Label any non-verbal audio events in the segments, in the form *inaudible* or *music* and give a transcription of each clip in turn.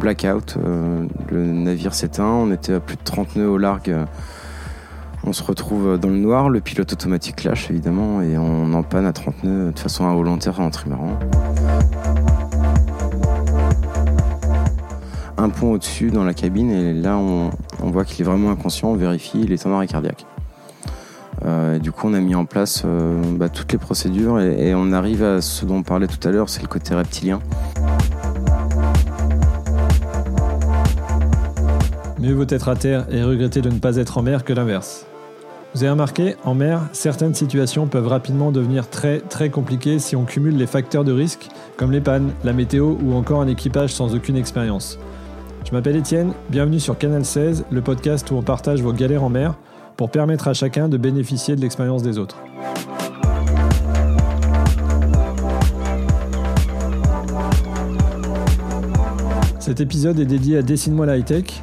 blackout. le navire s'éteint, on était à plus de 30 nœuds au largue. On se retrouve dans le noir, le pilote automatique lâche évidemment et on en panne à 30 nœuds de façon involontaire en trimaran. Un pont au-dessus dans la cabine et là on, voit qu'il est vraiment inconscient, on vérifie, il est en arrêt cardiaque. Euh, du coup on a mis en place euh, bah, toutes les procédures et, on arrive à ce dont on parlait tout à l'heure, c'est le côté reptilien. Mieux vaut être à terre et regretter de ne pas être en mer que l'inverse. Vous avez remarqué, en mer, certaines situations peuvent rapidement devenir très très compliquées si on cumule les facteurs de risque, comme les pannes, la météo ou encore un équipage sans aucune expérience. Je m'appelle Étienne, bienvenue sur Canal 16, le podcast où on partage vos galères en mer pour permettre à chacun de bénéficier de l'expérience des autres. Cet épisode est dédié à Dessine-moi la high-tech,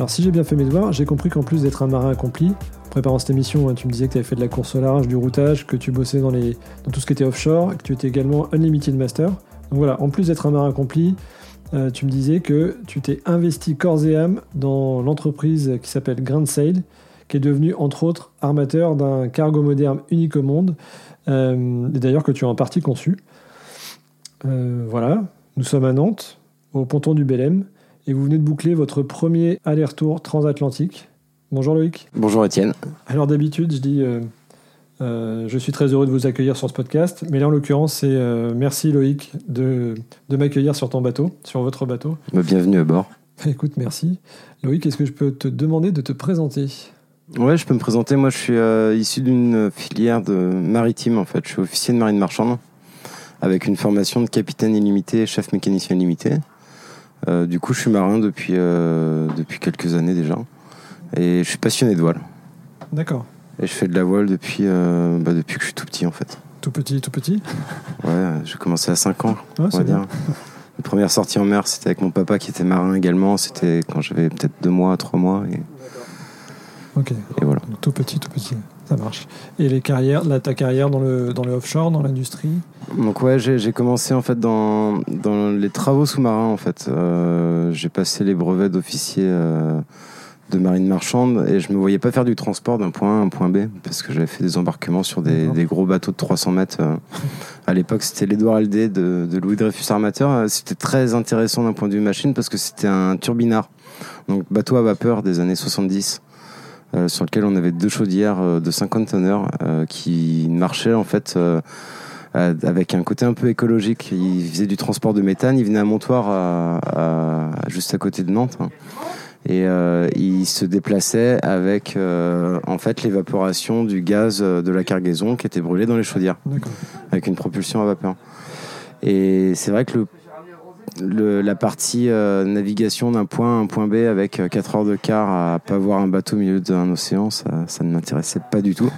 Alors si j'ai bien fait mes devoirs, j'ai compris qu'en plus d'être un marin accompli, préparant cette émission, hein, tu me disais que tu avais fait de la course au large, du routage, que tu bossais dans, tout ce qui était offshore, que tu étais également Unlimited Master. Donc voilà, en plus d'être un marin accompli, euh, tu me disais que tu t'es investi corps et âme dans l'entreprise qui s'appelle Grand Sail, qui est devenue entre autres armateur d'un cargo moderne unique au monde, euh, et d'ailleurs que tu as en partie conçu. Euh, voilà, nous sommes à Nantes, au ponton du Belém et vous venez de boucler votre premier aller-retour transatlantique. Bonjour Loïc. Bonjour Étienne. Alors d'habitude, je dis euh, euh, je suis très heureux de vous accueillir sur ce podcast, mais là en l'occurrence, c'est euh, merci Loïc de, de m'accueillir sur ton bateau, sur votre bateau. Bah, bienvenue à bord. Écoute, merci. Loïc, est-ce que je peux te demander de te présenter? Ouais, je peux me présenter. Moi, je suis issu d'une filière de maritime en fait. Je suis officier de marine marchande avec une formation de capitaine illimité et chef mécanicien illimité. Euh, du coup, je suis marin depuis, euh, depuis quelques années déjà. Et je suis passionné de voile. D'accord. Et je fais de la voile depuis, euh, bah, depuis que je suis tout petit en fait. Tout petit, tout petit *laughs* Ouais, j'ai commencé à 5 ans, on va dire. La première sortie en mer, c'était avec mon papa qui était marin également. C'était quand j'avais peut-être 2 mois, 3 mois. Et... Ok. Et voilà. tout petit, tout petit. Ça marche. Et les carrières, là, ta carrière dans le, dans le offshore, dans l'industrie? Donc ouais, j'ai commencé en fait dans, dans les travaux sous-marins en fait. Euh, j'ai passé les brevets d'officier euh, de marine marchande et je me voyais pas faire du transport d'un point A à un point B parce que j'avais fait des embarquements sur des, des, gros bateaux de 300 mètres. Euh. à l'époque, c'était l'Edouard Aldé de, de Louis Dreyfus Armateur. C'était très intéressant d'un point de vue machine parce que c'était un turbinard, donc bateau à vapeur des années 70. Euh, sur lequel on avait deux chaudières euh, de 50 tonneurs euh, qui marchaient en fait avec un côté un peu écologique. Il faisait du transport de méthane. Il venait à Montoire, à, juste à côté de Nantes. Hein. Et il se déplaçait avec en fait l'évaporation du gaz de la cargaison qui était brûlé dans les chaudières, avec une propulsion à vapeur. Et c'est vrai que le la partie euh, navigation d'un point à un point B avec 4 euh, heures de quart à pas voir un bateau au milieu d'un océan, ça, ça ne m'intéressait pas du tout.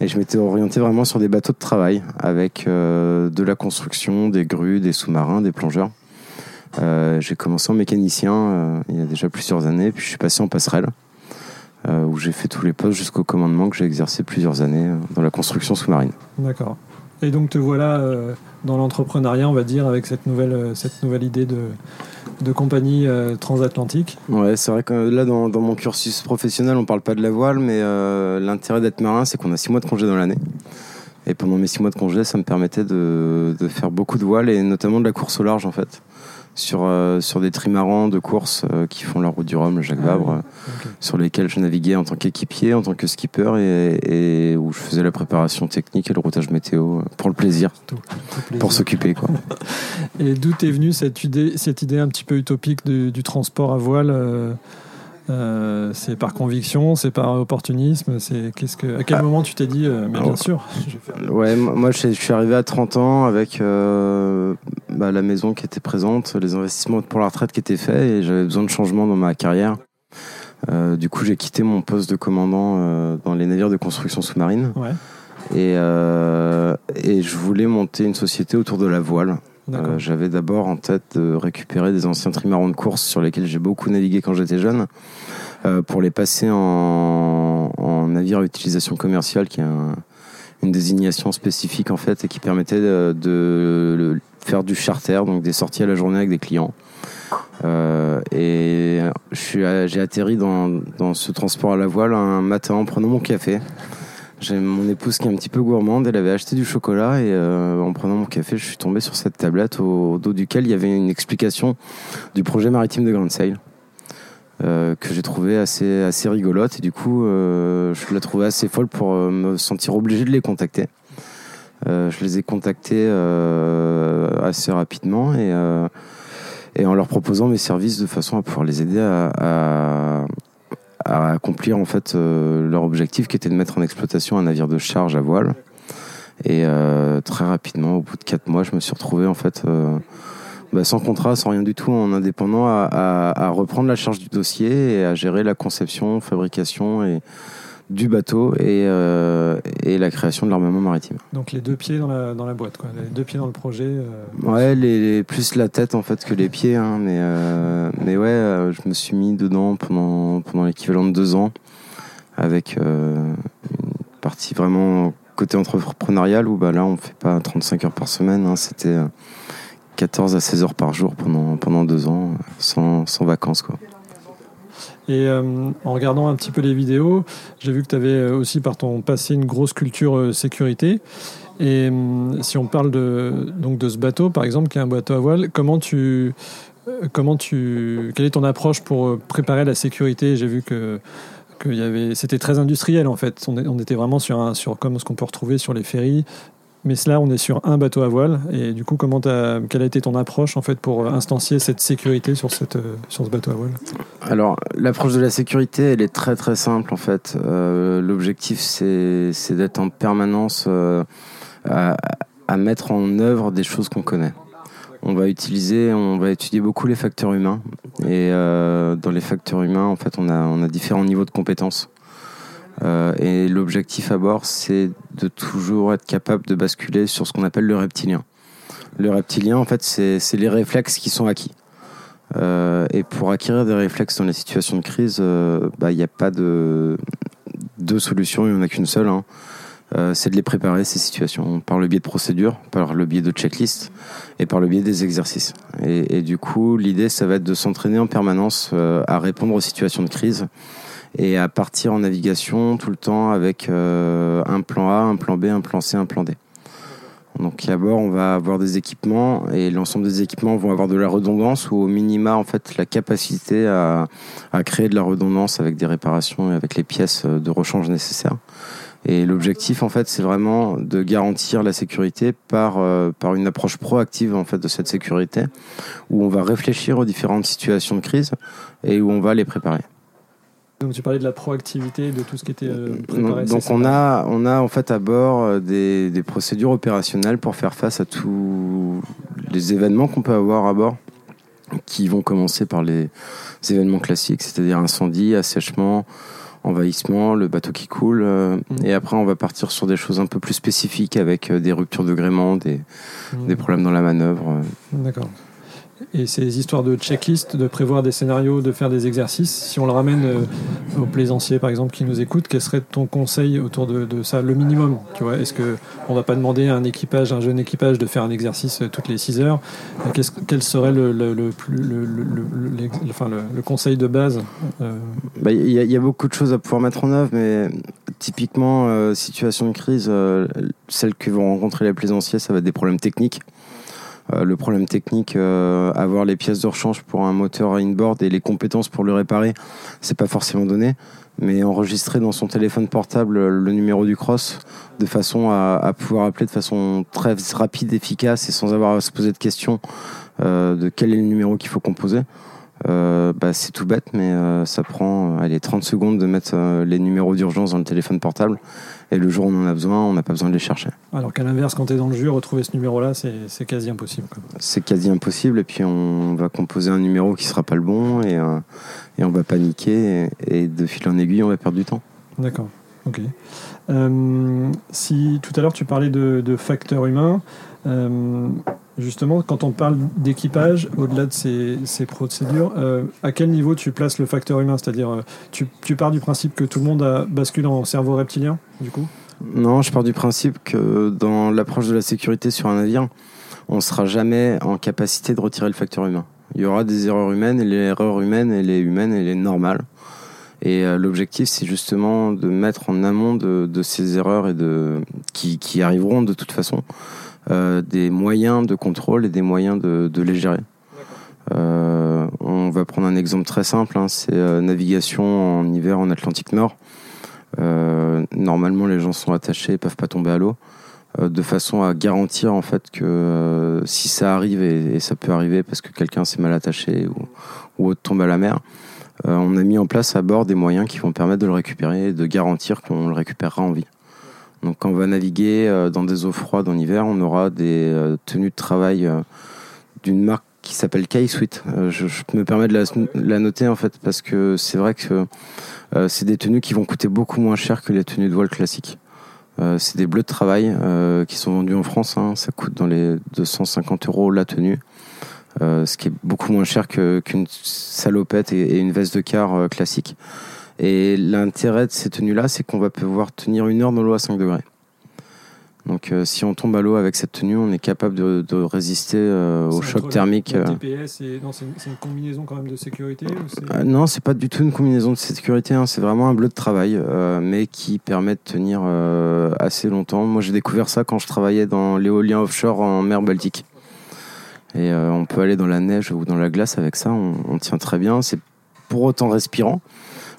Et je m'étais orienté vraiment sur des bateaux de travail avec euh, de la construction, des grues, des sous-marins, des plongeurs. j'ai commencé en mécanicien il y a déjà plusieurs années, puis je suis passé en passerelle. où j'ai fait tous les postes jusqu'au commandement que j'ai exercé plusieurs années dans la construction sous-marine. D'accord. Et donc te voilà dans l'entrepreneuriat, on va dire, avec cette nouvelle, euh, idée de, compagnie euh, transatlantique Ouais, c'est vrai que là, dans, mon cursus professionnel, on parle pas de la voile, mais euh, l'intérêt d'être marin, c'est qu'on a six mois de congé dans l'année. Et pendant mes six mois de congé, ça me permettait de, de, faire beaucoup de voile et notamment de la course au large, en fait sur, euh, sur des trimarans de course euh, qui font la route du Rhum, le Jacques ah Vabre, sur lesquels je naviguais en tant qu'équipier, en tant que skipper et, où je faisais la préparation technique et le routage météo euh, pour le plaisir, pour s'occuper. Quoi. et d'où est venue cette idée, cette idée un petit peu utopique du, transport à voile Euh, c'est par conviction, c'est par opportunisme. C'est qu'est-ce que, à quel ah. moment tu t'es dit, euh, mais bien sûr. Ouais, moi je, suis arrivé à 30 ans avec euh, bah, la maison qui était présente, les investissements pour la retraite qui étaient faits et j'avais besoin de changement dans ma carrière. du coup, j'ai quitté mon poste de commandant dans les navires de construction sous-marine. Ouais. Et, et je voulais monter une société autour de la voile. Euh, j'avais d'abord en tête de récupérer des anciens trimarans de course sur lesquels j'ai beaucoup navigué quand j'étais jeune, euh, pour les passer en, navire à utilisation commerciale, qui est une désignation spécifique en fait et qui permettait de, faire du charter, donc des sorties à la journée avec des clients. Euh, et j'ai atterri dans, dans, ce transport à la voile un matin en prenant mon café. J'ai mon épouse qui est un petit peu gourmande, elle avait acheté du chocolat et euh, en prenant mon café, je suis tombé sur cette tablette au, dos duquel il y avait une explication du projet maritime de Grand Sail. Euh, que j'ai trouvé assez, assez rigolote et du coup euh, je la trouvais assez folle pour me sentir obligé de les contacter. je les ai contactés assez rapidement et, et en leur proposant mes services de façon à pouvoir les aider à, à accomplir en fait euh, leur objectif qui était de mettre en exploitation un navire de charge à voile. Et euh, très rapidement, au bout de quatre mois, je me suis retrouvé en fait euh, bah, sans contrat, sans rien du tout, en indépendant, à, à, reprendre la charge du dossier et à gérer la conception, fabrication et du bateau et, euh, et la création de l'armement maritime. Donc les deux pieds dans la, dans la boîte, quoi. les deux pieds dans le projet. Euh. Ouais, les, plus la tête en fait que les pieds, hein, mais, euh, mais ouais, je me suis mis dedans pendant, pendant l'équivalent de deux ans avec une partie vraiment côté entrepreneurial où bah, là on fait pas 35 heures par semaine, hein, c'était 14 à 16 heures par jour pendant, pendant deux ans sans, sans vacances quoi. Et euh, en regardant un petit peu les vidéos, j'ai vu que tu avais euh, aussi par ton passé une grosse culture euh, sécurité. Et si on parle de, donc de ce bateau, par exemple, qui est un bateau à voile, comment tu, comment tu, quelle est ton approche pour préparer la sécurité? J'ai vu que avait, c'était très industriel en fait. On, on était vraiment sur un, sur comme ce qu'on peut retrouver sur les ferries, mais là, on est sur un bateau à voile. Et du coup, comment quelle a été ton approche en fait pour instancier cette sécurité sur, cette, euh, sur ce bateau à voile? Alors, l'approche de la sécurité, elle est très très simple en fait. Euh, l'objectif, c'est, d'être en permanence euh, à, mettre en œuvre des choses qu'on connaît. On va utiliser, on va étudier beaucoup les facteurs humains. Et dans les facteurs humains, en fait, on a, on a différents niveaux de compétences. Euh, et l'objectif à bord, c'est de toujours être capable de basculer sur ce qu'on appelle le reptilien. Le reptilien, en fait, c'est les réflexes qui sont acquis. Euh, et pour acquérir des réflexes dans les situations de crise, euh, bah, il n'y a pas de deux solutions, il n'y en a qu'une seule. Hein. c'est de les préparer, ces situations, par le biais de procédures, par le biais de checklists et par le biais des exercices. Et du coup, l'idée, ça va être de s'entraîner en permanence à répondre aux situations de crise et à partir en navigation tout le temps avec euh, un plan A, un plan B, un plan C, un plan D. Donc d'abord, on va avoir des équipements et l'ensemble des équipements vont avoir de la redondance ou au minima en fait la capacité à, à créer de la redondance avec des réparations et avec les pièces de rechange nécessaires. Et l'objectif en fait, c'est vraiment de garantir la sécurité par euh, par une approche proactive en fait de cette sécurité où on va réfléchir aux différentes situations de crise et où on va les préparer. Donc tu parlais de la proactivité, de tout ce qui était euh, préparé. Donc on a, on a en fait à bord euh, des, des procédures opérationnelles pour faire face à tous les événements qu'on peut avoir à bord, qui vont commencer par les événements classiques, c'est-à-dire incendie, assèchement, envahissement, le bateau qui coule, euh, mmh. et après on va partir sur des choses un peu plus spécifiques avec des ruptures de gréement, des, mmh. des problèmes dans la manœuvre. D'accord. Et ces histoires de checklist, de prévoir des scénarios, de faire des exercices, si on le ramène euh, aux plaisanciers par exemple qui nous écoutent, quel serait ton conseil autour de, ça, le minimum Tu vois, est-ce que on va pas demander à un équipage, un jeune équipage, de faire un exercice euh, toutes les 6 heures? Quel serait le, conseil de base euh? bah, Il y, a beaucoup de choses à pouvoir mettre en œuvre, mais typiquement situation de crise, celles que vont rencontrer les plaisanciers, ça va être des problèmes techniques. Euh, le problème technique, euh, avoir les pièces de rechange pour un moteur inboard et les compétences pour le réparer, c'est pas forcément donné. Mais enregistrer dans son téléphone portable le numéro du cross de façon à, pouvoir appeler de façon très rapide, efficace et sans avoir à se poser de questions euh, de quel est le numéro qu'il faut composer. Euh, bah, c'est tout bête, mais euh, ça prend euh, allez, 30 secondes de mettre euh, les numéros d'urgence dans le téléphone portable. Et le jour où on en a besoin, on n'a pas besoin de les chercher. Alors qu'à l'inverse, quand tu es dans le jeu, retrouver ce numéro-là, c'est c'est quasi impossible. C'est quasi impossible. Et puis on va composer un numéro qui sera pas le bon et, et on va paniquer. Et, et de fil en aiguille, on va perdre du temps. D'accord. Ok. Si tout à l'heure tu parlais de, de facteurs humains, euh, justement, quand on parle d'équipage, au-delà de ces, ces procédures, euh, à quel niveau tu places le facteur humain? C'est-à-dire, euh, tu, tu pars du principe que tout le monde a bascule en cerveau reptilien, du coup? Non, je pars du principe que dans l'approche de la sécurité sur un navire, on sera jamais en capacité de retirer le facteur humain. Il y aura des erreurs humaines et l'erreur humaine, elle est humaine, elle est normale. Et euh, l'objectif, c'est justement de mettre en amont de, ces erreurs et de qui, arriveront de toute façon euh, des moyens de contrôle et des moyens de, les gérer. Euh, on va prendre un exemple très simple, hein, c'est navigation en hiver en Atlantique Nord. Normalement, les gens sont attachés, et peuvent pas tomber à l'eau, de façon à garantir en fait que si ça arrive et, ça peut arriver parce que quelqu'un s'est mal attaché ou, ou autre tombe à la mer, on a mis en place à bord des moyens qui vont permettre de le récupérer et de garantir qu'on le récupérera en vie. Donc quand on va naviguer euh, dans des eaux froides en hiver, on aura des euh, tenues de travail euh, d'une marque qui s'appelle K-Suite. Euh, je, me permets de la, noter en fait parce que c'est vrai que euh, c'est des tenues qui vont coûter beaucoup moins cher que les tenues de voile classiques. Euh, c'est des bleus de travail euh, qui sont vendus en France. hein. Ça coûte dans les 250 euros la tenue. Euh, ce qui est beaucoup moins cher que- qu'une salopette et, et une veste de car euh, classique. Et l'intérêt de ces tenues-là, c'est qu'on va pouvoir tenir une heure dans l'eau à 5 degrés. Donc euh, si on tombe à l'eau avec cette tenue, on est capable de, de résister euh, au choc thermique. le. TPS et... Non, c'est une, combinaison quand même de sécurité ou Euh, non, c'est pas du tout une combinaison de sécurité, hein, c'est vraiment un bleu de travail, mais qui permet de tenir assez longtemps. Moi, j'ai découvert ça quand je travaillais dans l'éolien offshore en mer Baltique. Et euh, on peut aller dans la neige ou dans la glace avec ça, on, on tient très bien. C'est pour autant respirant.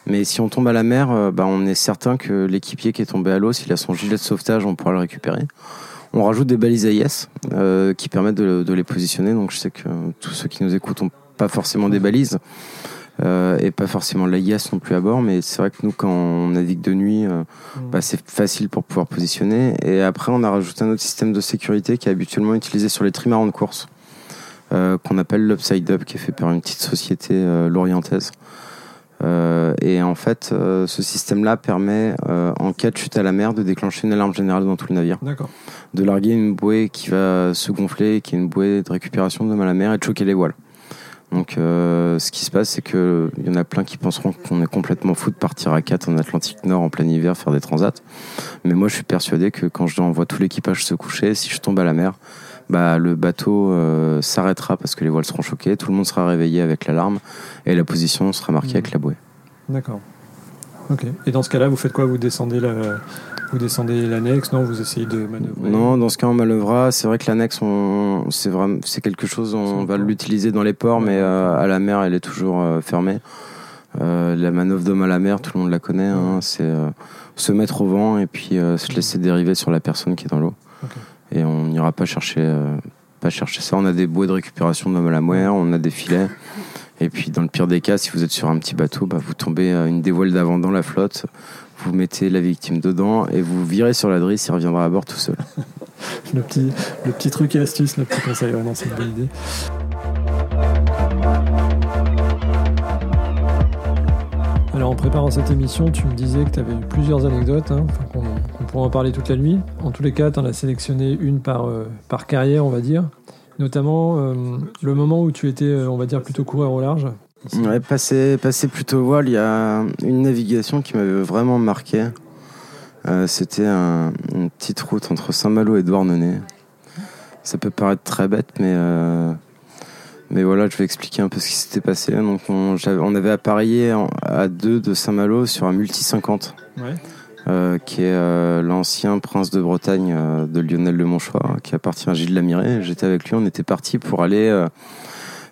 Mais si on tombe à la mer, euh, bah, on est certain que l'équipier qui est tombé à l'eau, s'il a son gilet de sauvetage, on pourra le récupérer. On rajoute des balises AIS euh, qui permettent de, de les positionner. Donc je sais que tous ceux qui nous écoutent n'ont pas forcément des balises euh, et pas forcément l'AIS non plus à bord. Mais c'est vrai que nous, quand on navigue de nuit, Mm. bah, c'est facile pour pouvoir positionner. Et après, on a rajouté un autre système de sécurité qui est habituellement utilisé sur les trimarans de course, qu'on appelle l'Upside Up, qui est fait par une petite société euh, lorientaise. Euh, et en fait, euh, ce système-là permet, euh, en cas de chute à la mer, de déclencher une alarme générale dans tout le navire, D'accord. de larguer une bouée qui va se gonfler, qui est une bouée de récupération de mal à la mer, et de choquer les voiles. Donc, euh, ce qui se passe, c'est que il y en a plein qui penseront qu'on est complètement fou de partir à 4 en Atlantique Nord en plein hiver faire des transats. Mais moi, je suis persuadé que quand je envoie tout l'équipage se coucher, si je tombe à la mer, bah, le bateau euh, s'arrêtera parce que les voiles seront choquées, tout le monde sera réveillé avec l'alarme et la position sera marquée avec la bouée. D'accord. Ok. Et dans ce cas-là, vous faites quoi? Vous descendez la, vous descendez l'annexe Non, vous essayez de manœuvrer? Non, dans ce cas, on manœuvra. C'est vrai que l'annexe, on, c'est vraiment, c'est quelque chose, on va l'utiliser dans les ports, mais euh, à la mer, elle est toujours euh, fermée. Euh, la manœuvre d'homme à la mer, tout le monde la connaît. Hein, c'est se mettre au vent et puis se laisser dériver sur la personne qui est dans l'eau. Ok. Et on n'ira pas chercher, euh, pas chercher ça. On a des bouées de récupération à la on a des filets. Et puis, dans le pire des cas, si vous êtes sur un petit bateau, bah, vous tombez à une des voiles d'avant dans la flotte, vous mettez la victime dedans et vous virez sur la drisse, il reviendra à bord tout seul. *laughs* Le petit, le petit truc et astuce, le petit conseil. Non, c'est une bonne idée. En préparant cette émission, tu me disais que tu avais eu plusieurs anecdotes, hein, qu'on pourrait en parler toute la nuit. En tous les cas, tu en as sélectionné une par, euh, par carrière, on va dire. Notamment euh, le moment où tu étais, euh, on va dire, plutôt coureur au large. Ouais, passer plutôt voile, il y a une navigation qui m'avait vraiment marqué. C'était un- une petite route entre Saint-Malo et Douarnenez. Ça peut paraître très bête, mais, mais voilà, je vais expliquer un peu ce qui s'était passé. Donc, on, avait appareillé à deux de Saint-Malo sur un multi 50, Ouais. euh, qui est euh, l'ancien prince de Bretagne euh, de Lionel de Montchoix, qui appartient à Gilles Lamiré. J'étais avec lui, on était parti pour aller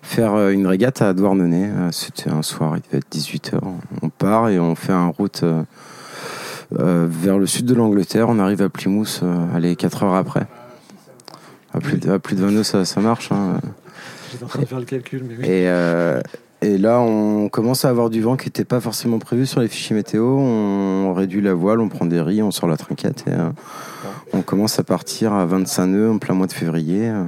faire une régate à Douarnenez. C'était un soir, il devait être 18h. On part et on fait un route vers le sud de l'Angleterre. On arrive à Plymouth, allez, 4 heures après. À plus, de, à plus de 20 nœuds, ça, ça marche. hein. *laughs* En train de faire le calcul, mais oui. Et, euh, là, on commence à avoir du vent qui n'était pas forcément prévu sur les fichiers météo. On réduit la voile, on prend des riz, on sort la trinquette et euh, on commence à partir à 25 nœuds en plein mois de février. euh,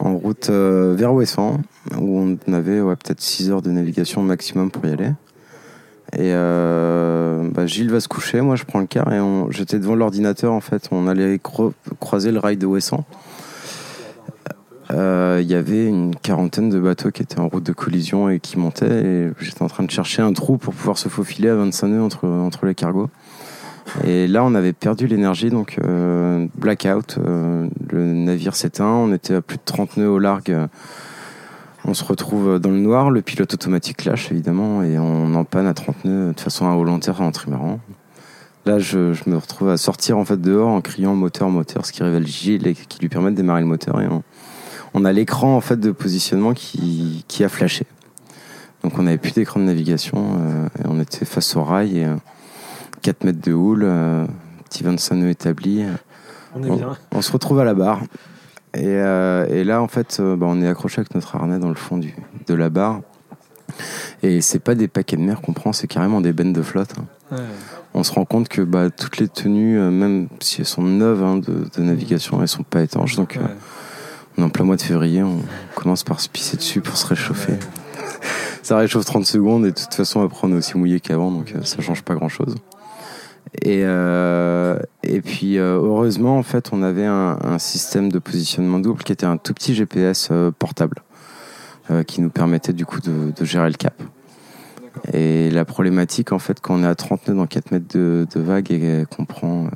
en route vers Ouessant, où on avait peut-être 6 heures de navigation maximum pour y aller. Et bah, Gilles va se coucher, moi je prends le car et j'étais devant l'ordinateur en fait. On allait cro- croiser le rail de Ouessant. Euh, Il y avait une quarantaine de bateaux qui étaient en route de collision et qui montaient. Et j'étais en train de chercher un trou pour pouvoir se faufiler à 25 nœuds entre, entre les cargos. Et là, on avait perdu l'énergie, donc euh, blackout. euh, le navire s'éteint, on était à plus de 30 nœuds au largue. euh, on se retrouve dans le noir, le pilote automatique lâche évidemment, et on en panne à 30 nœuds de façon involontaire en trimaran. Là, je, me retrouve à sortir en fait dehors en criant moteur, moteur, ce qui révèle Gilles et qui lui permet de démarrer le moteur. Et on a l'écran en fait de positionnement qui, qui a flashé. Donc on n'avait plus d'écran de navigation euh, et on était face au rail et euh, 4 mètres de houle, euh, petit 25 nœuds établi. On est Bon. bien. On se retrouve à la barre. Et, euh, et là, en fait, euh, bah, on est accroché avec notre harnais dans le fond du, de la barre. Et c'est pas des paquets de mer qu'on prend, c'est carrément des bennes de flotte. hein. Ouais. On se rend compte que bah, toutes les tenues, euh, même si elles sont neuves hein, de, de navigation, elles sont pas étanches. Donc, euh, Ouais. On est en plein mois de février, on commence par se pisser dessus pour se réchauffer. Ça réchauffe 30 secondes et de toute façon, après, on est aussi mouillé qu'avant, donc euh, ça change pas grand chose. Et, euh, et puis, euh, heureusement, en fait, on avait un, système de positionnement double qui était un tout petit GPS portable qui nous permettait du coup de, gérer le cap. Et la problématique, en fait, quand on est à 30 nœuds dans 4 mètres de, de vague et qu'on prend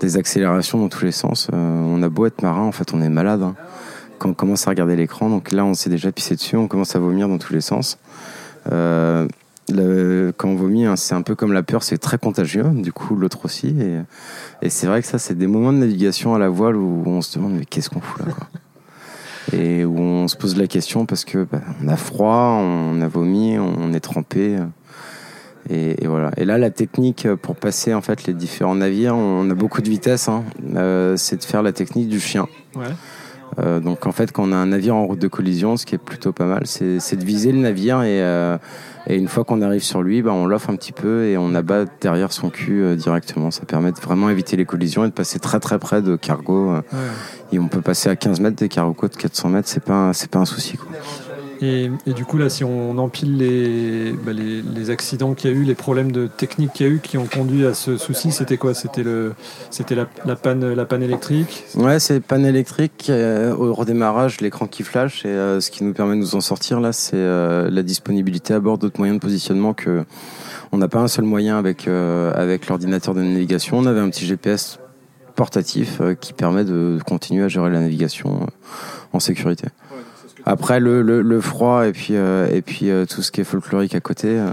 des accélérations dans tous les sens, euh, on a beau être marin, en fait, on est malade. hein. Quand on commence à regarder l'écran, donc là, on s'est déjà pissé dessus, on commence à vomir dans tous les sens. Euh, quand on vomit, hein, c'est un peu comme la peur, c'est très contagieux, du coup, l'autre aussi. Et, et c'est vrai que ça, c'est des moments de navigation à la voile où on se demande, mais qu'est-ce qu'on fout là, quoi et où on se pose la question parce que bah, on a froid, on a vomi, on est trempé. Euh, Et, et voilà. Et là, la technique pour passer en fait les différents navires, on a beaucoup de vitesse. hein, euh, c'est de faire la technique du chien. Ouais. Euh, donc en fait, quand on a un navire en route de collision, ce qui est plutôt pas mal, c'est de viser le navire et, euh, et une fois qu'on arrive sur lui, bah, on l'offre un petit peu et on abat derrière son cul euh, directement. Ça permet de vraiment éviter les collisions et de passer très très près de cargo. euh, Ouais. et on peut passer à 15 mètres des cargos de 400 mètres, c'est pas, un- c'est pas un souci. Quoi. Et, du coup, là, si on empile les, bah, les, les accidents qu'il y a eu, les problèmes de technique qu'il y a eu qui ont conduit à ce souci, c'était quoi? C'était la, panne, la panne électrique? Ouais, c'est panne électrique, euh, au redémarrage, l'écran qui flash, et euh, ce qui nous permet de nous en sortir là, c'est euh, la disponibilité à bord d'autres moyens de positionnement que on n'a pas un seul moyen avec, avec l'ordinateur de navigation. On avait un petit GPS portatif qui permet de continuer à gérer la navigation en sécurité. Après le, le, le froid et puis euh, et puis euh, tout ce qui est folklorique à côté, euh,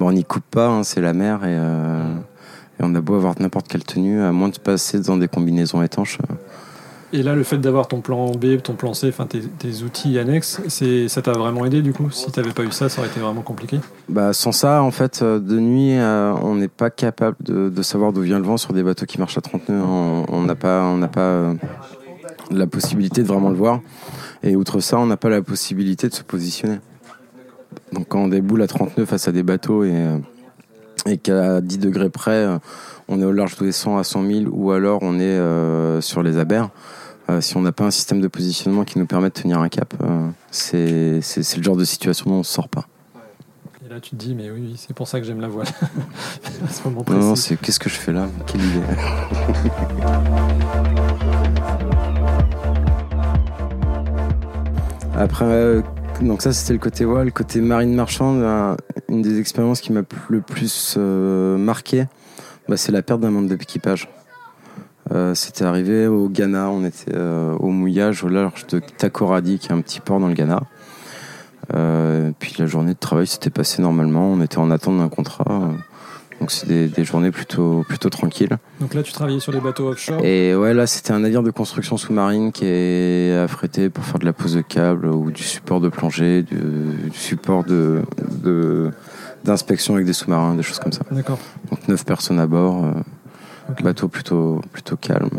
bon on n'y coupe pas, hein, c'est la mer et, et on a beau avoir n'importe quelle tenue, à moins de passer dans des combinaisons étanches. Et là, le fait d'avoir ton plan B, ton plan C, enfin tes, tes outils annexes, c'est, ça t'a vraiment aidé du coup? Si t'avais pas eu ça, ça aurait été vraiment compliqué? Bah, sans ça, en fait, de nuit, euh, on n'est pas capable de, de savoir d'où vient le vent sur des bateaux qui marchent à 30 nœuds. On on n'a pas, on n'a pas euh, la possibilité de vraiment le voir. Et outre ça, on n'a pas la possibilité de se positionner. Donc quand on déboule à 30 nœuds face à des bateaux et, euh, et qu'à 10 degrés près, euh, on est au large des 100 à 100 000 ou alors on est euh, sur les abers, euh, si on n'a pas un système de positionnement qui nous permet de tenir un cap, euh, c'est c'est- c'est le genre de situation dont on ne sort pas. Et là, tu te dis, mais oui, oui, c'est pour ça que j'aime la voile. *laughs* à ce moment Non, non, c'est qu'est-ce que je fais là? Quelle idée? *laughs* Après, euh, donc ça c'était le côté voile. Le côté marine marchande, une des expériences qui m'a le plus euh, marqué, bah, c'est la perte d'un membre de l'équipage. Euh, c'était arrivé au Ghana, on était au mouillage au large de Takoradi, qui est un petit port dans le Ghana. Puis la journée de travail s'était passée normalement, on était en attente d'un contrat. Donc c'est des, des journées plutôt, plutôt tranquilles. Donc là, tu travaillais sur les bateaux offshore. Et ouais, là c'était un navire de construction sous-marine qui est affrété pour faire de la pose de câble ou du support de plongée, du, du support de, de- d'inspection avec des sous-marins, des choses comme ça. D'accord. Donc neuf personnes à bord, euh, bateau plutôt, plutôt calme.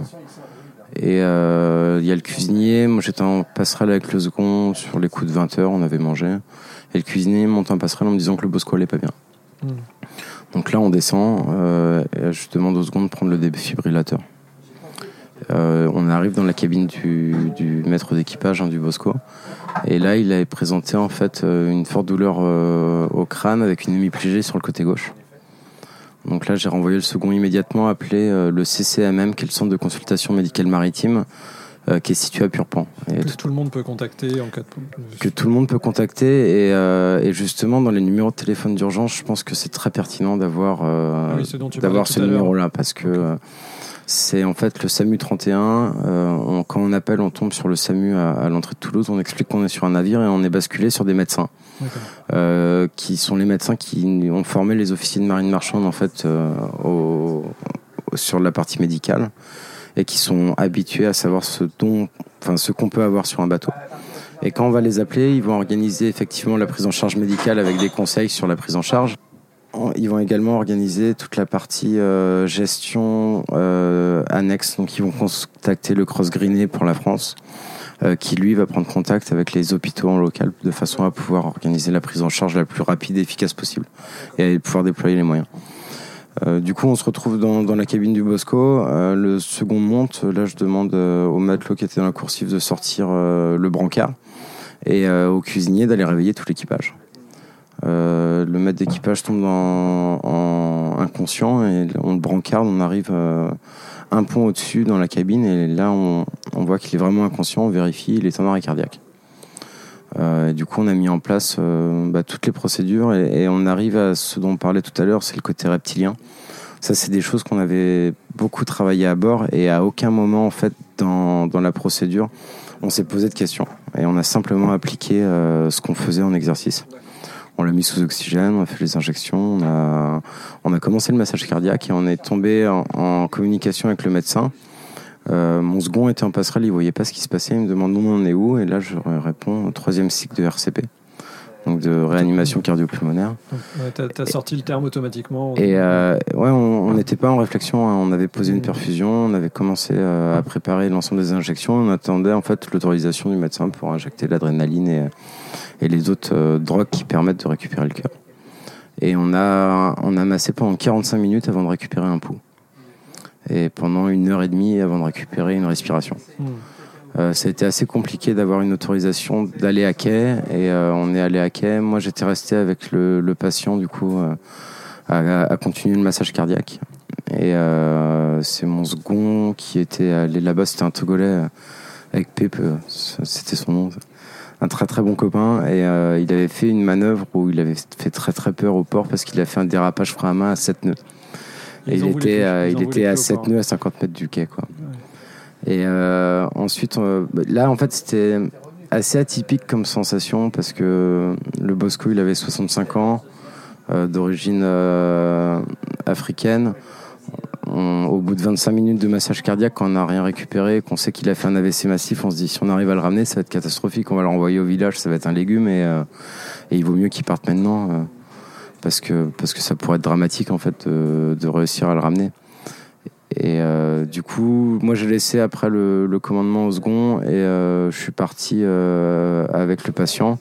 Et euh, il y a le cuisinier. Moi, j'étais en passerelle avec le second sur les coups de 20 heures. On avait mangé. Et le cuisinier monte en passerelle en me disant que le Bosco allait pas bien. Hmm. Donc là, on descend. Euh, je demande au second de prendre le défibrillateur. Euh, on arrive dans la cabine du, maître d'équipage hein, du Bosco. Et là, il avait présenté en fait euh, une forte douleur euh, au crâne avec une hémiplégie sur le côté gauche. Donc là, j'ai renvoyé le second immédiatement, appelé le CCMM, qui est le centre de consultation médicale maritime, euh, qui est situé à Purpan. Et Que tout le monde peut contacter en cas de. que tout le monde peut contacter. Et, euh, et justement, dans les numéros de téléphone d'urgence, je pense que c'est très pertinent d'avoir euh, Ah oui, ce d'avoir numéro-là, parce que c'est en fait le SAMU 31. euh, on- quand on appelle, on tombe sur le SAMU à, à l'entrée de Toulouse. On explique qu'on est sur un navire et on est basculé sur des médecins, qui sont les médecins qui ont formé les officiers de marine marchande en fait au- sur la partie médicale et qui sont habitués à savoir ce dont, enfin ce qu'on peut avoir sur un bateau. Et quand on va les appeler, ils vont organiser effectivement la prise en charge médicale avec des conseils sur la prise en charge. Ils vont également organiser toute la partie euh, gestion euh, annexe. Donc, ils vont contacter le Cross Greené pour la France, euh, qui lui va prendre contact avec les hôpitaux en local de façon à pouvoir organiser la prise en charge la plus rapide et efficace possible et pouvoir déployer les moyens. Euh, du coup, on se retrouve dans, la cabine du Bosco. Euh, le second monte. Là, je demande euh, au matelot qui était dans la coursive de sortir le brancard et au cuisinier d'aller réveiller tout l'équipage. Le maître d'équipage tombe en, en inconscient et on le brancarde. On arrive un pont au-dessus dans la cabine et là, on, on voit qu'il est vraiment inconscient. On vérifie, il est en arrêt cardiaque. Euh, et du coup, on a mis en place euh, bah, toutes les procédures et, on arrive à ce dont on parlait tout à l'heure, c'est le côté reptilien. Ça, c'est des choses qu'on avait beaucoup travaillé à bord et à aucun moment, en fait, dans, la procédure, on s'est posé de questions. Et on a simplement appliqué euh, ce qu'on faisait en exercice. On l'a mis sous oxygène, on a fait les injections, on a, commencé le massage cardiaque et on est tombé en communication avec le médecin. Euh, mon second était en passerelle, il voyait pas ce qui se passait, il me demande nous on est où? Et là je réponds au troisième cycle de RCP, donc de réanimation cardio-pulmonaire. Ouais, t'as, t'as sorti le terme automatiquement. Et euh, ouais, on n'était pas en réflexion. hein. On avait posé une perfusion, on avait commencé euh, à préparer l'ensemble des injections. On attendait en fait l'autorisation du médecin pour injecter l'adrénaline et, et les autres euh, drogues qui permettent de récupérer le cœur. Et on a, on a massé pendant 45 minutes avant de récupérer un pouls. Et pendant une heure et demie avant de récupérer une respiration. Hmm. Euh, ça a été assez compliqué d'avoir une autorisation d'aller à quai et euh, on est allé à quai. Moi, j'étais resté avec le, le patient du coup euh, à, à continuer le massage cardiaque. Et euh, c'est mon second qui était allé là-bas. C'était un Togolais euh, avec Pepe, euh, c'était son nom. Un très très bon copain et euh, il avait fait une manœuvre où il avait fait très très peur au port parce qu'il a fait un dérapage frein à main à 7 nœuds. Et il était, plus, euh, il était à plus au 7 port. nœuds à 50 mètres du quai quoi. Et euh, ensuite, là, en fait, c'était assez atypique comme sensation parce que le Bosco, il avait 65 ans, euh, d'origine euh, africaine. On- au bout de 25 minutes de massage cardiaque, quand on n'a rien récupéré, qu'on sait qu'il a fait un AVC massif, on se dit si on arrive à le ramener, ça va être catastrophique. On va le renvoyer au village, ça va être un légume et, euh, et il vaut mieux qu'il parte maintenant parce que parce que ça pourrait être dramatique en fait de, réussir à le ramener. Et euh, du coup, moi j'ai laissé après le, commandement au second et euh, je suis parti euh, avec le patient.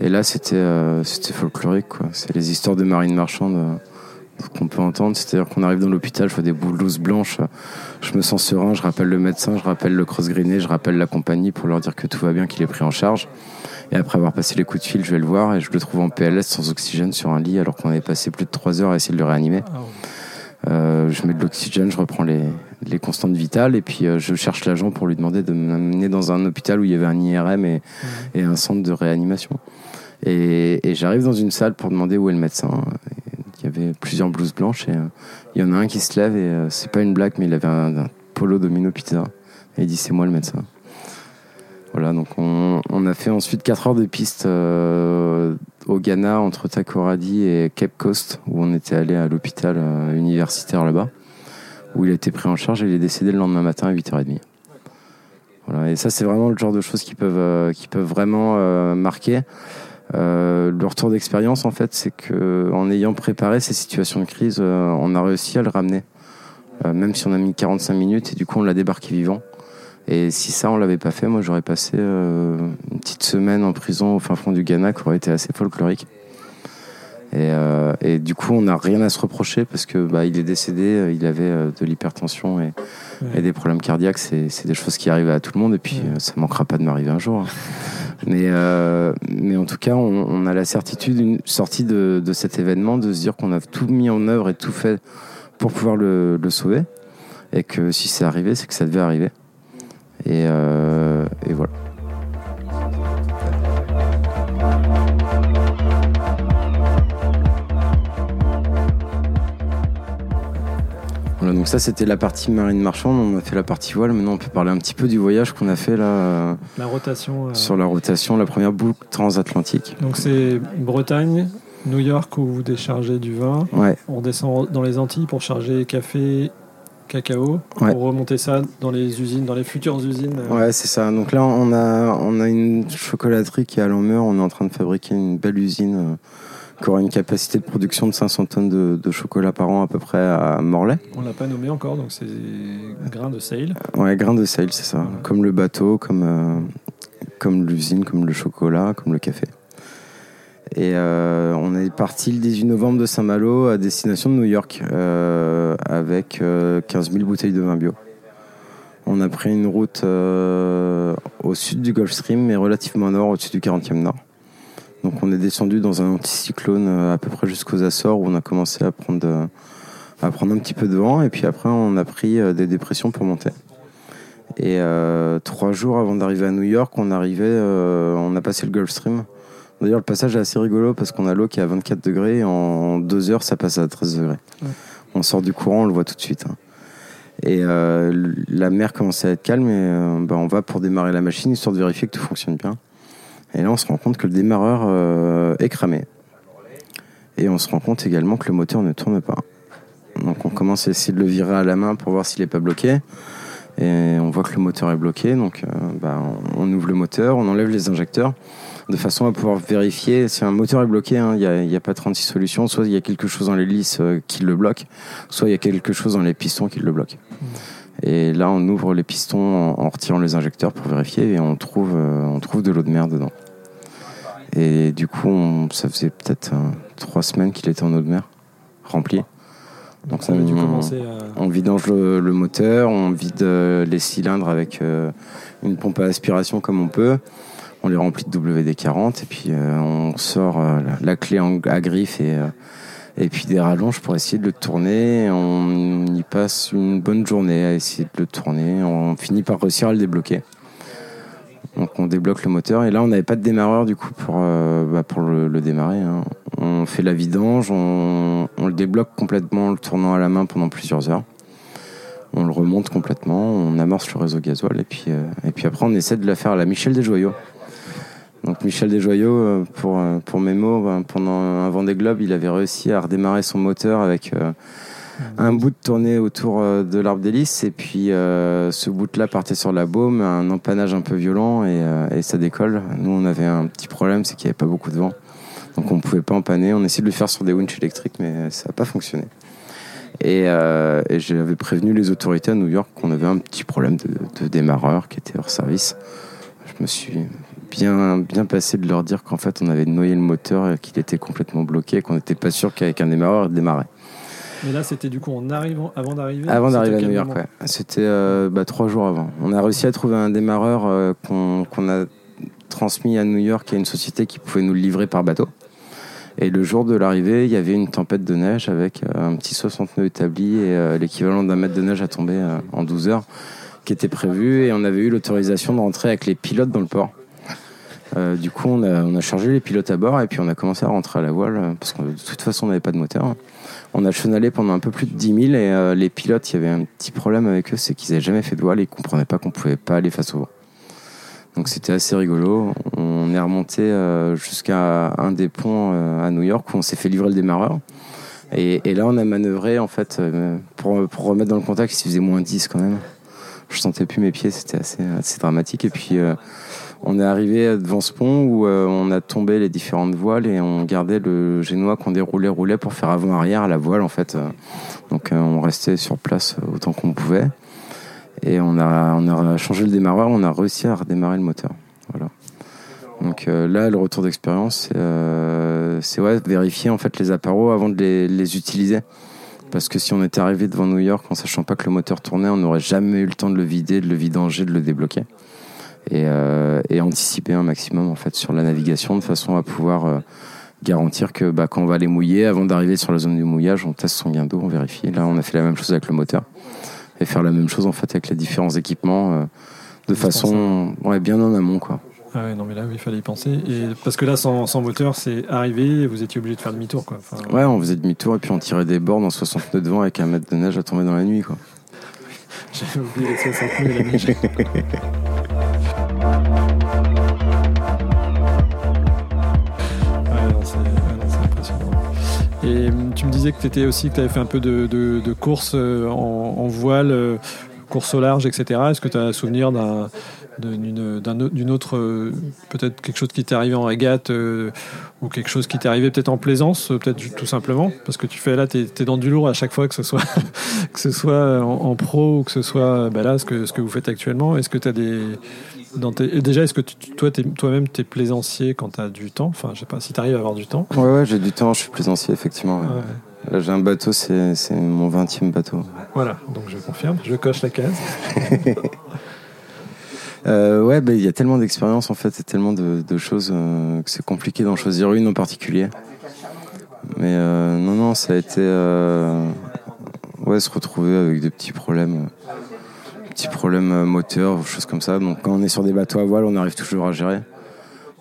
Et là, c'était c'était folklorique. C'est les histoires de marine marchande qu'on peut entendre. C'est-à-dire qu'on arrive dans l'hôpital, je vois des blouses blanches, je me sens serein, je rappelle le médecin, je rappelle le cross greené, je rappelle la compagnie pour leur dire que tout va bien, qu'il est pris en charge. Et après avoir passé les coups de fil, je vais le voir et je le trouve en PLS sans oxygène sur un lit alors qu'on avait passé plus de 3 heures à essayer de le réanimer. Ah. Euh, je mets de l'oxygène, je reprends les, les constantes vitales et puis euh, je cherche l'agent pour lui demander de m'amener dans un hôpital où il y avait un IRM et, et un centre de réanimation. Et, et j'arrive dans une salle pour demander où est le médecin. Il y avait plusieurs blouses blanches et euh, il y en a un qui se lève et euh, c'est pas une blague mais il avait un, un polo domino pizza et il dit c'est moi le médecin. Voilà, donc on, a fait ensuite 4 heures de piste euh, au Ghana entre Takoradi et Cape Coast, où on était allé à l'hôpital universitaire là-bas, où il a été pris en charge et il est décédé le lendemain matin à 8h30. Voilà, et ça, c'est vraiment le genre de choses qui peuvent, qui peuvent vraiment marquer. Euh, le retour d'expérience, en fait, c'est que en ayant préparé ces situations de crise, euh, on a réussi à le ramener, Euh, même si on a mis 45 minutes et du coup on l'a débarqué vivant. Et si ça, on l'avait pas fait, moi j'aurais passé une petite semaine en prison au fin fond du Ghana qui aurait été assez folklorique. Et, euh, et du coup, on n'a rien à se reprocher parce que bah, il est décédé, euh, il avait euh, de l'hypertension et, Ouais. et des problèmes cardiaques. C'est c'est des choses qui arrivent à tout le monde et puis Ouais. euh, ça manquera pas de m'arriver un jour. mais, euh, mais en tout cas, on, on a la certitude, une sortie de, de cet événement, de se dire qu'on a tout mis en œuvre et tout fait pour pouvoir le, le sauver. Et que si c'est arrivé, c'est que ça devait arriver. Et, euh, et voilà. Voilà, donc ça c'était la partie marine marchande, on a fait la partie voile, maintenant on peut parler un petit peu du voyage qu'on a fait là euh, La rotation. euh, sur la rotation, la première boucle transatlantique. Donc c'est Bretagne, New York où vous déchargez du vin. Ouais, On descend dans les Antilles pour charger café, cacao, Ouais. pour remonter ça dans les usines, dans les futures usines. euh, ouais c'est ça. Donc là on a, on a une chocolaterie qui est à Lanmeur, on est en train de fabriquer une belle usine euh, qui aura une capacité de production de 500 tonnes de, de chocolat par an à peu près à Morlaix. On l'a pas nommé encore, donc c'est grain de sale. Ouais, grain de sel, c'est ça. Comme le bateau, comme, euh, comme l'usine, comme le chocolat, comme le café. Et euh, on est parti le 18 novembre de Saint-Malo à destination de New York euh, avec euh, 15 000 bouteilles de vin bio. On a pris une route au sud du Gulf Stream, mais relativement au nord, au-dessus du 40e nord. Donc on est descendu dans un anticyclone euh, à peu près jusqu'aux Açores où on a commencé à prendre, euh, à prendre un petit peu de vent et puis après on a pris euh, des dépressions pour monter. Et euh, trois jours avant d'arriver à New York, on arrivait, euh, on a passé le Gulf Stream. D'ailleurs, le passage est assez rigolo parce qu'on a l'eau qui est à 24 degrés et en deux heures, ça passe à 13 degrés. Ouais. On sort du courant, on le voit tout de suite. hein. Et euh, la mer commençait à être calme et bah, on va pour démarrer la machine histoire de vérifier que tout fonctionne bien. Et là, on se rend compte que le démarreur euh, est cramé. Et on se rend compte également que le moteur ne tourne pas. Donc on commence à essayer de le virer à la main pour voir s'il n'est pas bloqué. Et on voit que le moteur est bloqué, donc euh, bah, on ouvre le moteur, on enlève les injecteurs, de façon à pouvoir vérifier si un moteur est bloqué. hein, Il n'y a, pas 36 solutions, soit il y a quelque chose dans l'hélice euh, qui le bloque, soit il y a quelque chose dans les pistons qui le bloque. Et là, on ouvre les pistons en, retirant les injecteurs pour vérifier et on trouve, euh, on trouve de l'eau de mer dedans. Et du coup, on- ça faisait peut-être euh, trois semaines qu'il était en eau de mer, rempli. Donc ça avait dû on- commencer à. on vidange le, le moteur, on vide euh, les cylindres avec euh, une pompe à aspiration comme on peut. On les remplit de WD-40 et puis euh, on sort euh, la, clé à griffe et, euh, et puis des rallonges pour essayer de le tourner. On y passe une bonne journée à essayer de le tourner. On finit par réussir à le débloquer. Donc on débloque le moteur et là on n'avait pas de démarreur du coup pour, euh, bah, pour le, démarrer. hein. On fait la vidange, on, le débloque complètement en le tournant à la main pendant plusieurs heures. On le remonte complètement, on amorce le réseau gasoil et puis, euh, et puis après on essaie de la faire à la Michel Desjoyaux. Donc Michel Desjoyaux, euh, pour, euh, pour mémo, ben, pendant un Vendée Globe, il avait réussi à redémarrer son moteur avec euh, un bout de tournée autour de l'arbre d'hélice et puis ce bout-là partait sur la baume, un empannage un peu violent et, ça décolle. Nous on avait un petit problème, c'est qu'il n'y avait pas beaucoup de vent. Donc on ne pouvait pas empanner. On essayait de le faire sur des winches électriques, mais ça n'a pas fonctionné. Et, j'avais prévenu les autorités à New York qu'on avait un petit problème de démarreur qui était hors service. Je me suis bien, bien passé de leur dire qu'en fait on avait noyé le moteur qu'il était complètement bloqué qu'on n'était pas sûr qu'avec un démarreur il démarrait. Mais là, c'était du coup en arrivant, avant d'arriver. Avant d'arriver à New York, ouais. C'était euh, bah, trois jours avant. On a réussi à trouver un démarreur euh, qu'on a transmis à New York à une société qui pouvait nous le livrer par bateau. Et le jour de l'arrivée, il y avait une tempête de neige avec euh, un petit 60 nœuds établi et euh, l'équivalent d'un mètre de neige à tomber en 12 heures qui était prévu. Et on avait eu l'autorisation de rentrer avec les pilotes dans le port. Euh, du coup, on a, chargé les pilotes à bord et puis on a commencé à rentrer à la voile euh, parce que de toute façon, on n'avait pas de moteur. On a chenalé pendant un peu plus de 10 000 et euh, les pilotes, il y avait un petit problème avec eux, c'est qu'ils n'avaient jamais fait de voile et ils comprenaient pas qu'on pouvait pas aller face au vent. Donc c'était assez rigolo. On est remonté jusqu'à un des ponts à New York où on s'est fait livrer le démarreur. Et, là, on a manœuvré en fait pour, remettre dans le contact. Il faisait moins 10 quand même. Je sentais plus mes pieds, c'était assez, assez dramatique. Et puis on est arrivé devant ce pont où euh, on a tombé les différentes voiles et on gardait le génois qu'on déroulait, roulait pour faire avant-arrière la voile en fait. Donc euh, on restait sur place autant qu'on pouvait. Et on a, on a changé le démarreur, on a réussi à redémarrer le moteur. Voilà. Donc euh, là, le retour d'expérience, euh, c'est, ouais, vérifier en fait les appareils avant de les, les utiliser. Parce que si on était arrivé devant New York en sachant pas que le moteur tournait, on n'aurait jamais eu le temps de le vider, de le vidanger, de le débloquer. Et, euh, et anticiper un maximum en fait sur la navigation de façon à pouvoir euh, garantir que bah, quand on va aller mouiller, avant d'arriver sur la zone du mouillage, on teste son gain d'eau, on vérifie. Là, on a fait la même chose avec le moteur. Et faire la même chose en fait avec les différents équipements euh, de façon ouais, bien en amont. Quoi. Ah ouais, non, mais là, oui, il fallait y penser. Et parce que là, sans, sans moteur, c'est arrivé et vous étiez obligé de faire demi-tour. Quoi. Enfin, Ouais, on faisait demi-tour et puis on tirait des bords en 60 nœuds de vent avec un mètre de neige à tomber dans la nuit. Quoi. *laughs* J'ai oublié les 60 000 et la neige. *laughs* Et tu me disais que tu étais aussi que tu avais fait un peu de, course euh, en, voile, euh, course au large, etc. Est-ce que tu as souvenir d'un de- d'une d'un autre- euh, peut-être quelque chose qui t'est arrivé en régate ou quelque chose qui t'est arrivé peut-être en plaisance peut-être tout simplement? Parce que tu fais là t'es es dans du lourd à chaque fois que ce soit *laughs* que ce soit en, en pro ou que ce soit bah là ce que ce que vous faites actuellement. Est-ce que tu as des dans tes- et déjà est-ce que tu- tu- toi t'es- toi-même t'es plaisancier quand tu as du temps? Enfin je sais pas si tu arrives à avoir du temps Ouais, ouais, j'ai du temps, je suis plaisancier, effectivement. ouais. Ouais. Là, j'ai un bateau, c'est c'est mon 20e bateau. voilà donc je confirme je coche la case *laughs* Euh, ouais, bah, il y a tellement d'expériences en fait et tellement de, de choses euh, que c'est compliqué d'en choisir une en particulier. Mais euh, non, non, ça a été euh, ouais, se retrouver avec des petits problèmes, petits problèmes euh, moteurs, choses comme ça. Donc quand on est sur des bateaux à voile, on arrive toujours à gérer.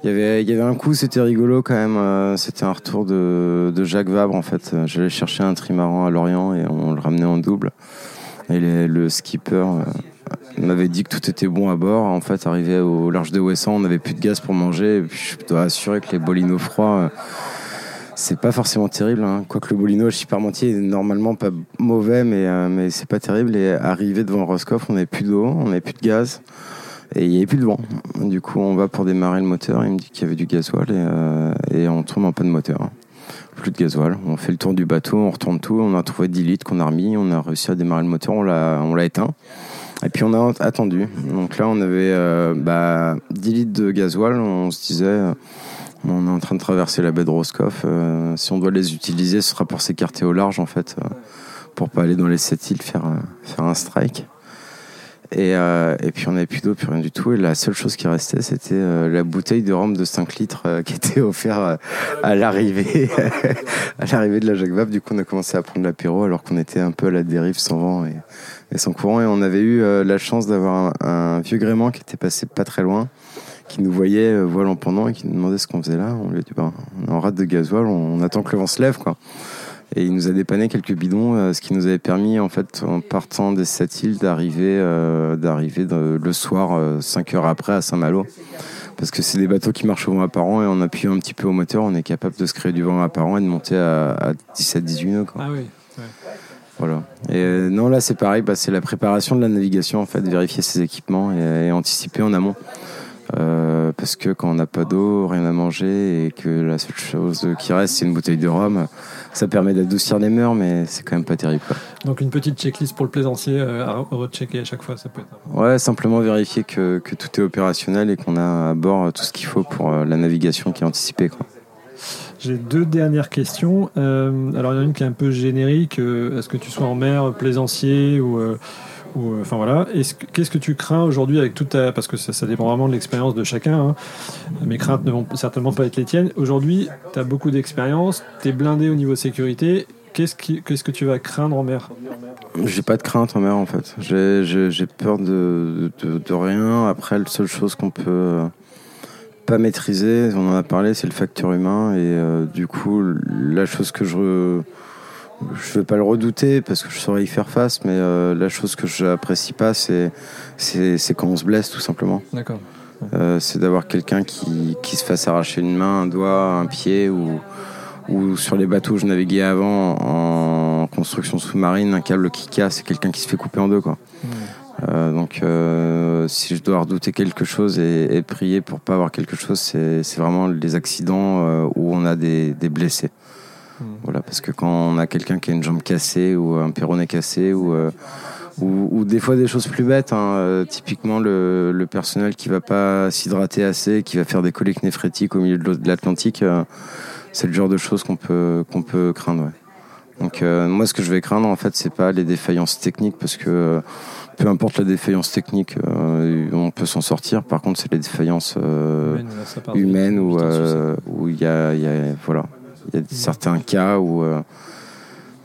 Il y avait, il y avait un coup, c'était rigolo quand même. euh, c'était un retour de, de Jacques Vabre en fait. J'allais chercher un trimaran à Lorient et on le ramenait en double. Et le skipper euh, m'avait dit que tout était bon à bord. En fait, arrivé au large de Ouessant, on n'avait plus de gaz pour manger. Et puis, je dois assurer que les bolinos froids, c'est pas forcément terrible. Hein. Quoique le bolino à Chiparmentier est normalement pas mauvais, mais, euh, mais c'est pas terrible. Et arrivé devant Roscoff, on n'avait plus d'eau, on n'avait plus de gaz. Et il n'y avait plus de vent. Du coup, on va pour démarrer le moteur. Il me dit qu'il y avait du gasoil et, euh, on tombe en panne de moteur. Plus de gasoil. On fait le tour du bateau, on retourne tout. On a trouvé 10 litres qu'on a remis. On a réussi à démarrer le moteur. On l'a, éteint. Et puis on a attendu. Donc là, on avait euh, bah, 10 litres de gasoil. On se disait, on est en train de traverser la baie de Roscoff. euh, si on doit les utiliser, ce sera pour s'écarter au large, en fait, euh, pour pas aller dans les sept îles faire, euh, faire un strike. Et, et puis on n'avait plus d'eau, plus rien du tout. Et la seule chose qui restait, c'était la bouteille de rhum de 5 litres qui était offerte à l'arrivée, *laughs* à l'arrivée de la Jacques Vabre. Du coup, on a commencé à prendre l'apéro alors qu'on était un peu à la dérive sans vent et, sans courant. Et on avait eu la chance d'avoir un, un vieux gréement qui était passé pas très loin, qui nous voyait euh, voile en pendant et qui nous demandait ce qu'on faisait là. On lui a dit, ben, on est en rate de gasoil, on, on attend que le vent se lève, quoi. Et il nous a dépanné quelques bidons, euh, ce qui nous avait permis, en fait, en partant des sept îles, d'arriver, euh, d'arriver le soir, 5 heures après, à Saint-Malo. Parce que c'est des bateaux qui marchent au vent apparent et en appuyant un petit peu au moteur, on est capable de se créer du vent apparent et de monter à, à 17-18 nœuds. Quoi. ah oui Voilà. Et euh, non, là, c'est pareil, bah, c'est la préparation de la navigation, en fait, vérifier ses équipements et, et anticiper en amont. Euh, parce que quand on n'a pas d'eau, rien à manger et que la seule chose qui reste, c'est une bouteille de rhum, ça permet d'adoucir les mœurs, mais c'est quand même pas terrible. Quoi. donc une petite checklist pour le plaisancier euh, à rechecker à chaque fois ça peut être Ouais, simplement vérifier que, que tout est opérationnel et qu'on a à bord tout ce qu'il faut pour euh, la navigation qui est anticipée. Quoi. J'ai deux dernières questions. Euh, alors, il y en a une qui est un peu générique. Est-ce que tu sois en mer, plaisancier ou. Euh, Enfin voilà, Est-ce que- qu'est-ce que tu crains aujourd'hui avec toute ta. Parce que ça, dépend vraiment de l'expérience de chacun. hein. Mes craintes ne vont certainement pas être les tiennes. Aujourd'hui, tu as beaucoup d'expérience, tu es blindé au niveau sécurité. Qu'est-ce qu'est-ce que tu vas craindre en mer? J'ai pas de crainte en mer en fait. J'ai- peur de, de, rien. Après, la seule chose qu'on peut pas maîtriser, on en a parlé, c'est le facteur humain. Et euh, du coup, la chose que je. Je vais pas le redouter parce que je saurais y faire face, mais euh, la chose que j'apprécie pas, c'est c'est c'est quand on se blesse tout simplement. D'accord. Euh, c'est d'avoir quelqu'un qui, qui se fasse arracher une main, un doigt, un pied ou, ou sur les bateaux où je naviguais avant en construction sous-marine, un câble qui casse et quelqu'un qui se fait couper en deux. Quoi. Euh, donc euh, si je dois redouter quelque chose et, et prier pour pas avoir quelque chose, c'est c'est vraiment les accidents euh, où on a des, des blessés. Voilà, parce que quand on a quelqu'un qui a une jambe cassée ou un péroné cassé ou, euh, ou, des fois des choses plus bêtes. Hein. Euh, typiquement le, le, personnel qui va pas s'hydrater assez, qui va faire des coliques néphrétiques au milieu de l'Atlantique, euh, c'est le genre de choses qu'on peut qu'on peut craindre. Ouais. Donc euh, moi, ce que je vais craindre, en fait, c'est pas les défaillances techniques, parce que peu importe la défaillance technique, on peut s'en sortir. Par contre, c'est les défaillances humaines où où il y a voilà, il y a certains cas où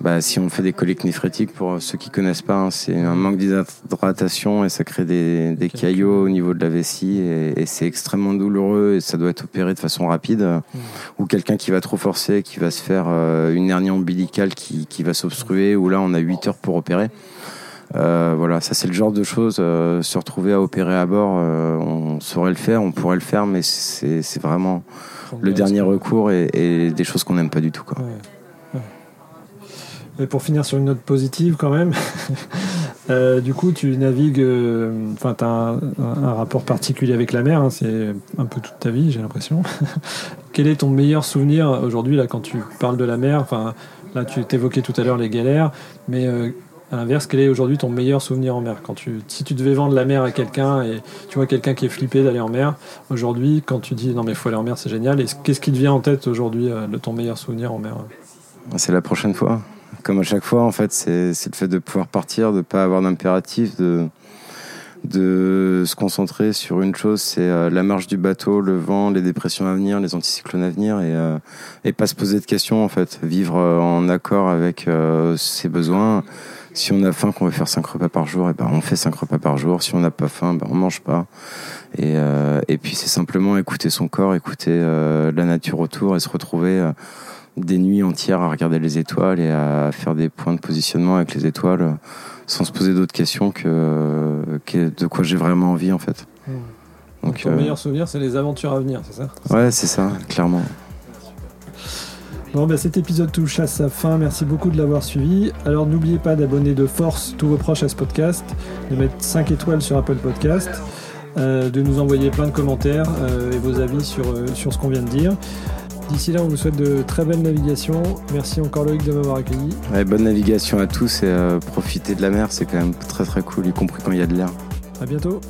bah, si on fait des coliques néphrétiques, pour ceux qui connaissent pas, hein, c'est un manque d'hydratation et ça crée des, des caillots au niveau de la vessie et, c'est extrêmement douloureux et ça doit être opéré de façon rapide. Mmh. Ou quelqu'un qui va trop forcer, qui va se faire euh, une hernie ombilicale qui, qui va s'obstruer, ou là on a 8 heures pour opérer. Euh, voilà, ça c'est le genre de choses. Euh, se retrouver à opérer à bord, euh, on saurait le faire, on pourrait le faire, mais c'est vraiment le dernier recours et, et, des choses qu'on n'aime pas du tout. Quoi. Et pour finir sur une note positive quand même, *laughs* euh, du coup tu navigues, euh, enfin tu as un, rapport particulier avec la mer, hein, c'est un peu toute ta vie j'ai l'impression. *laughs* Quel est ton meilleur souvenir aujourd'hui là quand tu parles de la mer? Enfin là tu t'évoquais tout à l'heure les galères, mais euh, à l'inverse quel est aujourd'hui ton meilleur souvenir en mer? Quand tu, Si tu devais vendre la mer à quelqu'un et tu vois quelqu'un qui est flippé d'aller en mer, aujourd'hui quand tu dis non mais faut aller en mer c'est génial, qu'est-ce qui te vient en tête aujourd'hui de ton meilleur souvenir en mer? C'est la prochaine fois comme à chaque fois, en fait, c'est le fait de pouvoir partir, de ne pas avoir d'impératif, de, se concentrer sur une chose, c'est euh, la marche du bateau, le vent, les dépressions à venir, les anticyclones à venir, et, euh, pas se poser de questions, en fait. Vivre euh, en accord avec ses besoins. Si on a faim, qu'on veut faire cinq repas par jour, et ben on fait cinq repas par jour. Si on n'a pas faim, ben on mange pas. Et, et puis c'est simplement écouter son corps, écouter la nature autour et se retrouver des nuits entières à regarder les étoiles et à faire des points de positionnement avec les étoiles sans se poser d'autres questions que, de quoi j'ai vraiment envie en fait. Donc, ton euh, meilleur souvenir, c'est les aventures à venir, c'est ça? Ouais, c'est ça, clairement. Bon, ben cet épisode touche à sa fin. Merci beaucoup de l'avoir suivi. Alors, n'oubliez pas d'abonner de force tous vos proches à ce podcast, de mettre 5 étoiles sur Apple Podcast, euh, de nous envoyer plein de commentaires euh, et vos avis sur, sur ce qu'on vient de dire. D'ici là, on vous souhaite de très belles navigations. Merci encore Loïc de m'avoir accueilli. bonne navigation à tous et euh, profiter de la mer, c'est quand même très très cool, y compris quand il y a de l'air. À bientôt.